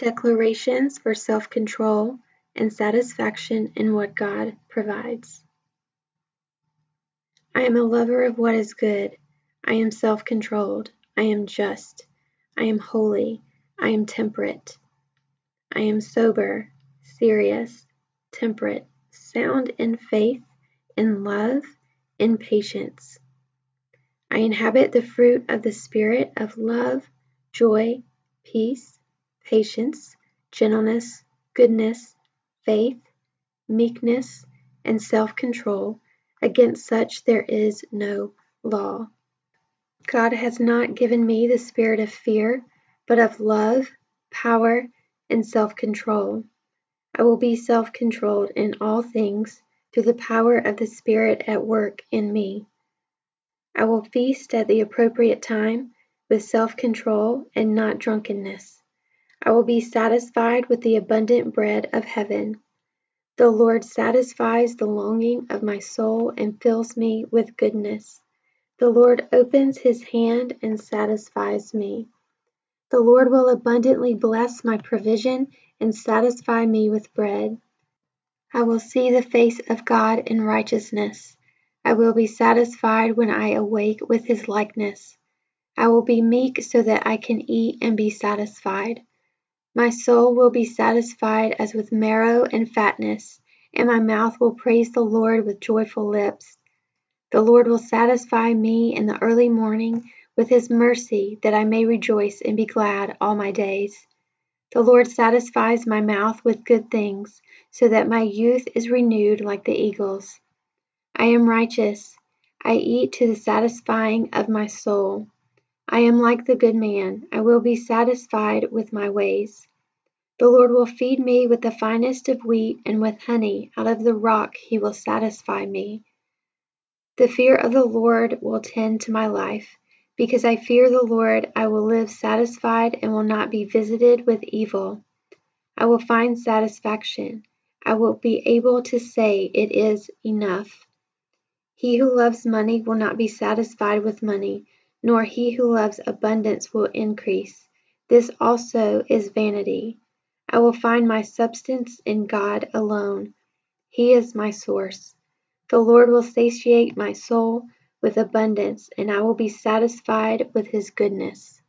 Declarations for self control and satisfaction in what God provides. I am a lover of what is good. I am self controlled. I am just. I am holy. I am temperate. I am sober, serious, temperate, sound in faith, in love, in patience. I inhabit the fruit of the Spirit of love, joy, peace, patience, gentleness, goodness, faith, meekness, and self control. Against such there is no law. God has not given me the spirit of fear, but of love, power, and self control. I will be self controlled in all things through the power of the Spirit at work in me. I will feast at the appropriate time with self control and not drunkenness. I will be satisfied with the abundant bread of heaven. The Lord satisfies the longing of my soul and fills me with goodness. The Lord opens his hand and satisfies me. The Lord will abundantly bless my provision and satisfy me with bread. I will see the face of God in righteousness. I will be satisfied when I awake with his likeness. I will be meek so that I can eat and be satisfied. My soul will be satisfied as with marrow and fatness, and my mouth will praise the Lord with joyful lips. The Lord will satisfy me in the early morning with his mercy, that I may rejoice and be glad all my days. The Lord satisfies my mouth with good things, so that my youth is renewed like the eagles. I am righteous. I eat to the satisfying of my soul. I am like the good man. I will be satisfied with my ways. The Lord will feed me with the finest of wheat, and with honey out of the rock he will satisfy me. The fear of the Lord will tend to my life. Because I fear the Lord, I will live satisfied and will not be visited with evil. I will find satisfaction. I will be able to say, It is enough. He who loves money will not be satisfied with money, nor he who loves abundance will increase. This also is vanity. I will find my substance in God alone. He is my source. The Lord will satiate my soul with abundance, and I will be satisfied with his goodness.